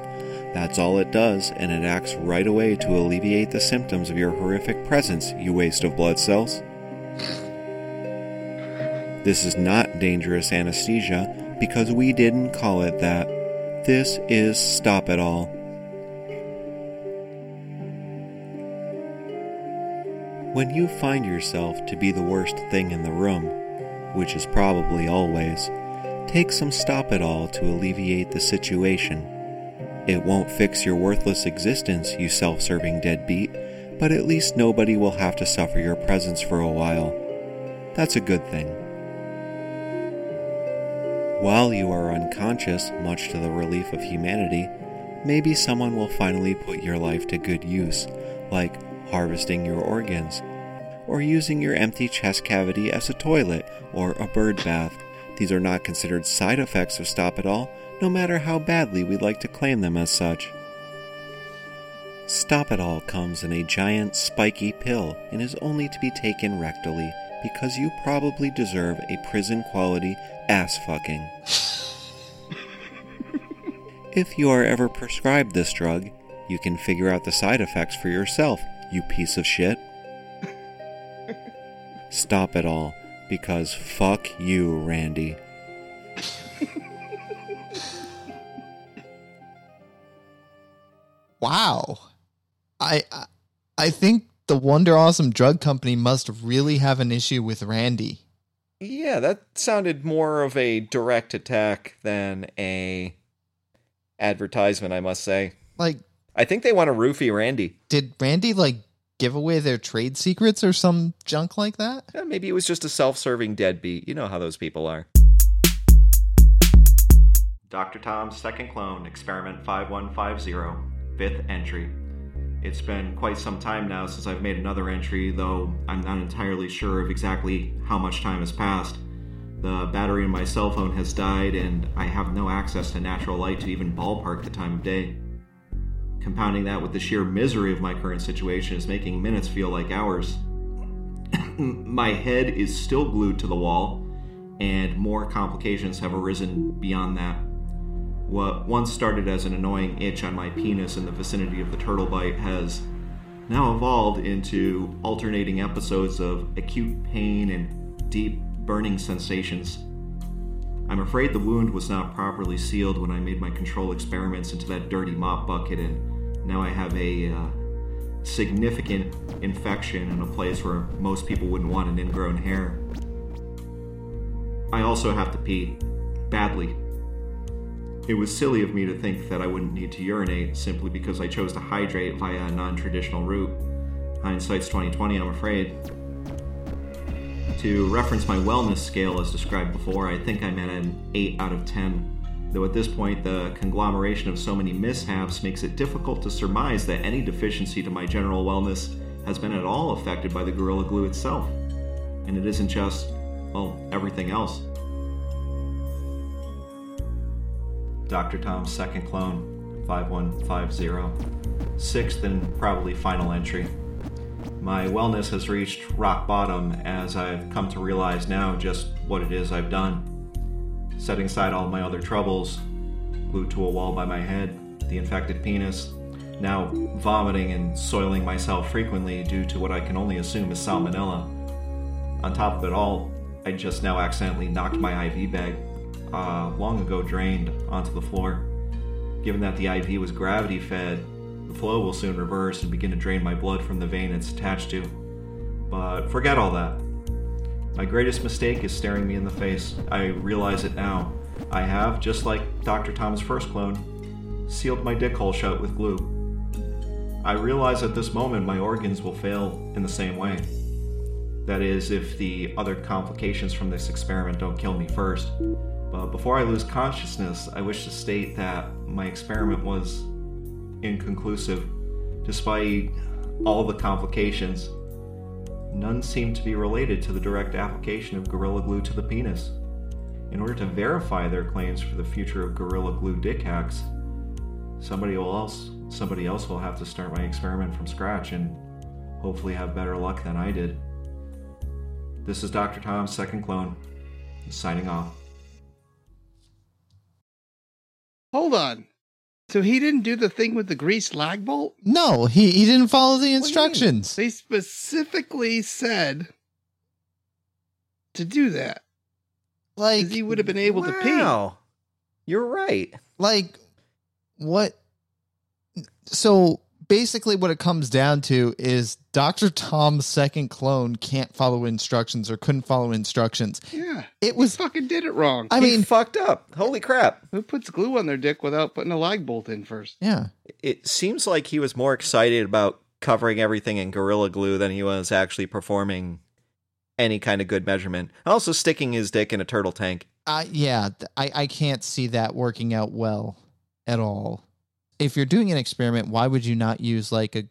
That's all it does, and it acts right away to alleviate the symptoms of your horrific presence, you waste of blood cells. This is not dangerous anesthesia because we didn't call it that. This is Stop It All. When you find yourself to be the worst thing in the room, which is probably always, take some Stop It All to alleviate the situation. It won't fix your worthless existence, you self serving deadbeat, but at least nobody will have to suffer your presence for a while. That's a good thing. While you are unconscious, much to the relief of humanity, maybe someone will finally put your life to good use, like harvesting your organs, or using your empty chest cavity as a toilet or a bird bath. These are not considered side effects of Stop It All, no matter how badly we'd like to claim them as such. Stop It All comes in a giant spiky pill and is only to be taken rectally because you probably deserve a prison quality ass fucking. if you are ever prescribed this drug, you can figure out the side effects for yourself, you piece of shit. Stop it all because fuck you, Randy. Wow. I I- I think the Wonder Awesome Drug Company must really have an issue with Randy. Yeah, that sounded more of a direct attack than a advertisement, I must say. Like, I think they want to roofie Randy. did Randy like give away their trade secrets or some junk like that? Eh, Maybe it was just a self-serving deadbeat. You know how those people are. Dr. Tom's second clone, experiment 5150, fifth entry. It's been quite some time now since I've made another entry, though I'm not entirely sure of exactly how much time has passed. The battery in my cell phone has died, and I have no access to natural light to even ballpark the time of day. Compounding that with the sheer misery of my current situation is making minutes feel like hours. my head is still glued to the wall, and more complications have arisen beyond that. What once started as an annoying itch on my penis in the vicinity of the turtle bite has now evolved into alternating episodes of acute pain and deep burning sensations. I'm afraid the wound was not properly sealed when I made my control experiments into that dirty mop bucket, and now I have a uh, significant infection in a place where most people wouldn't want an ingrown hair. I also have to pee. Badly. It was silly of me to think that I wouldn't need to urinate simply because I chose to hydrate via a non traditional route. Hindsight's 2020, I'm afraid. To reference my wellness scale as described before, I think I'm at an 8 out of 10. Though at this point, the conglomeration of so many mishaps makes it difficult to surmise that any deficiency to my general wellness has been at all affected by the Gorilla Glue itself. And it isn't just, well, everything else. Dr. Tom's second clone, 5150. Sixth and probably final entry. My wellness has reached rock bottom as I've come to realize now just what it is I've done. Setting aside all my other troubles, glued to a wall by my head, the infected penis, now vomiting and soiling myself frequently due to what I can only assume is salmonella. On top of it all, I just now accidentally knocked my IV bag, uh, long ago drained, onto the floor. Given that the IV was gravity fed, the flow will soon reverse and begin to drain my blood from the vein it's attached to. But forget all that. My greatest mistake is staring me in the face. I realize it now. I have, just like Dr. Tom's first clone, sealed my dick hole shut with glue. I realize at this moment my organs will fail in the same way. That is, if the other complications from this experiment don't kill me first. But before I lose consciousness, I wish to state that my experiment was inconclusive. Despite all the complications, none seem to be related to the direct application of Gorilla Glue to the penis. In order to verify their claims for the future of Gorilla Glue dick hacks, somebody else somebody else will have to start my experiment from scratch and hopefully have better luck than I did. This is Dr. Tom's second clone, signing off. Hold on. So he didn't do the thing with the grease lag bolt? No, he he didn't follow the What do you mean? instructions. They specifically said to do that. Like he would have been able to pee. Wow. You're right. like what so basically what it comes down to is Dr. Tom's second clone can't follow instructions or couldn't follow instructions. Yeah. It He was fucking did it wrong. I He mean fucked up. Holy crap. Who puts glue on their dick without putting a lag bolt in first? yeah. It seems like he was more excited about covering everything in Gorilla Glue than he was actually performing any kind of good measurement. Also, sticking his dick in a turtle tank. I yeah, I I can't see that working out well at all. If you're doing an experiment, why would you not use like a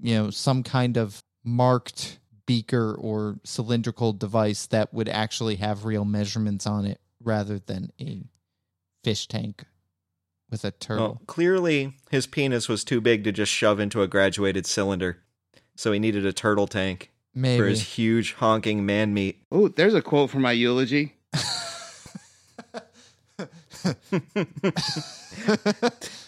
you know, some kind of marked beaker or cylindrical device that would actually have real measurements on it rather than a fish tank? with a turtle. Well, clearly his penis was too big to just shove into a graduated cylinder, so he needed a turtle tank for his huge honking man meat. Oh, there's a quote for my eulogy.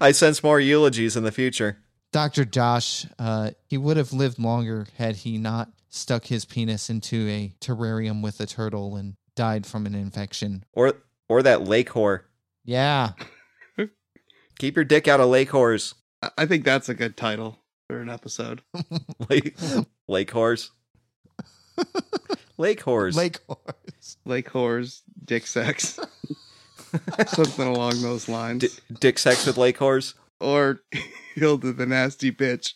I sense more eulogies in the future. Dr. Josh, uh, he would have lived longer had he not stuck his penis into a terrarium with a turtle and died from an infection. Or or that lake whore. Yeah. Keep your dick out of lake whores. I- I think that's a good title for an episode. Lake, lake whores. Lake whores. Lake horse. Lake whores, dick sex. Something along those lines. D- dick sex with lake whores. or Hilda the nasty bitch.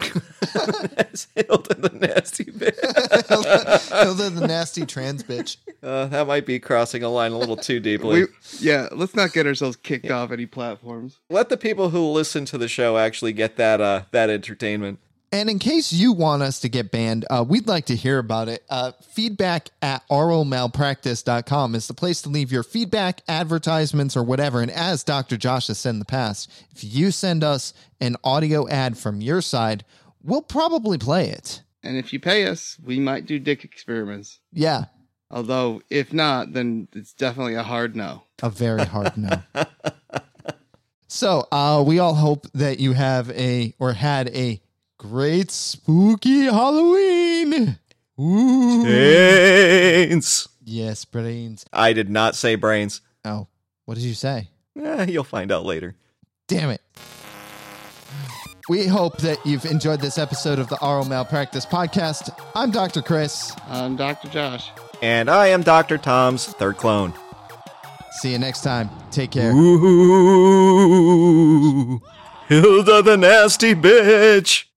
Hilda the nasty bitch. Hilda the nasty trans bitch. Uh, that might be crossing a line a little too deeply. We, yeah, let's not get ourselves kicked off any platforms. Let the people who listen to the show actually get that uh, that entertainment. And in case you want us to get banned, uh, we'd like to hear about it. Uh, feedback at oralmalpractice.com is the place to leave your feedback, advertisements, or whatever. And as Dr. Josh has said in the past, if you send us an audio ad from your side, we'll probably play it. And if you pay us, we might do dick experiments. Yeah, Although, if not, then it's definitely a hard no. a very hard no. So, uh, we all hope that you have a or had a great spooky Halloween. Ooh. Brains. Yes, brains. I did not say brains. Oh, what did you say? Eh, you'll find out later. Damn it. We hope that you've enjoyed this episode of the Oral Malpractice Podcast. I'm Dr. Chris. I'm Dr. Josh. And I am Dr. Tom's third clone. See you next time. Take care. Ooh, Hilda the nasty bitch.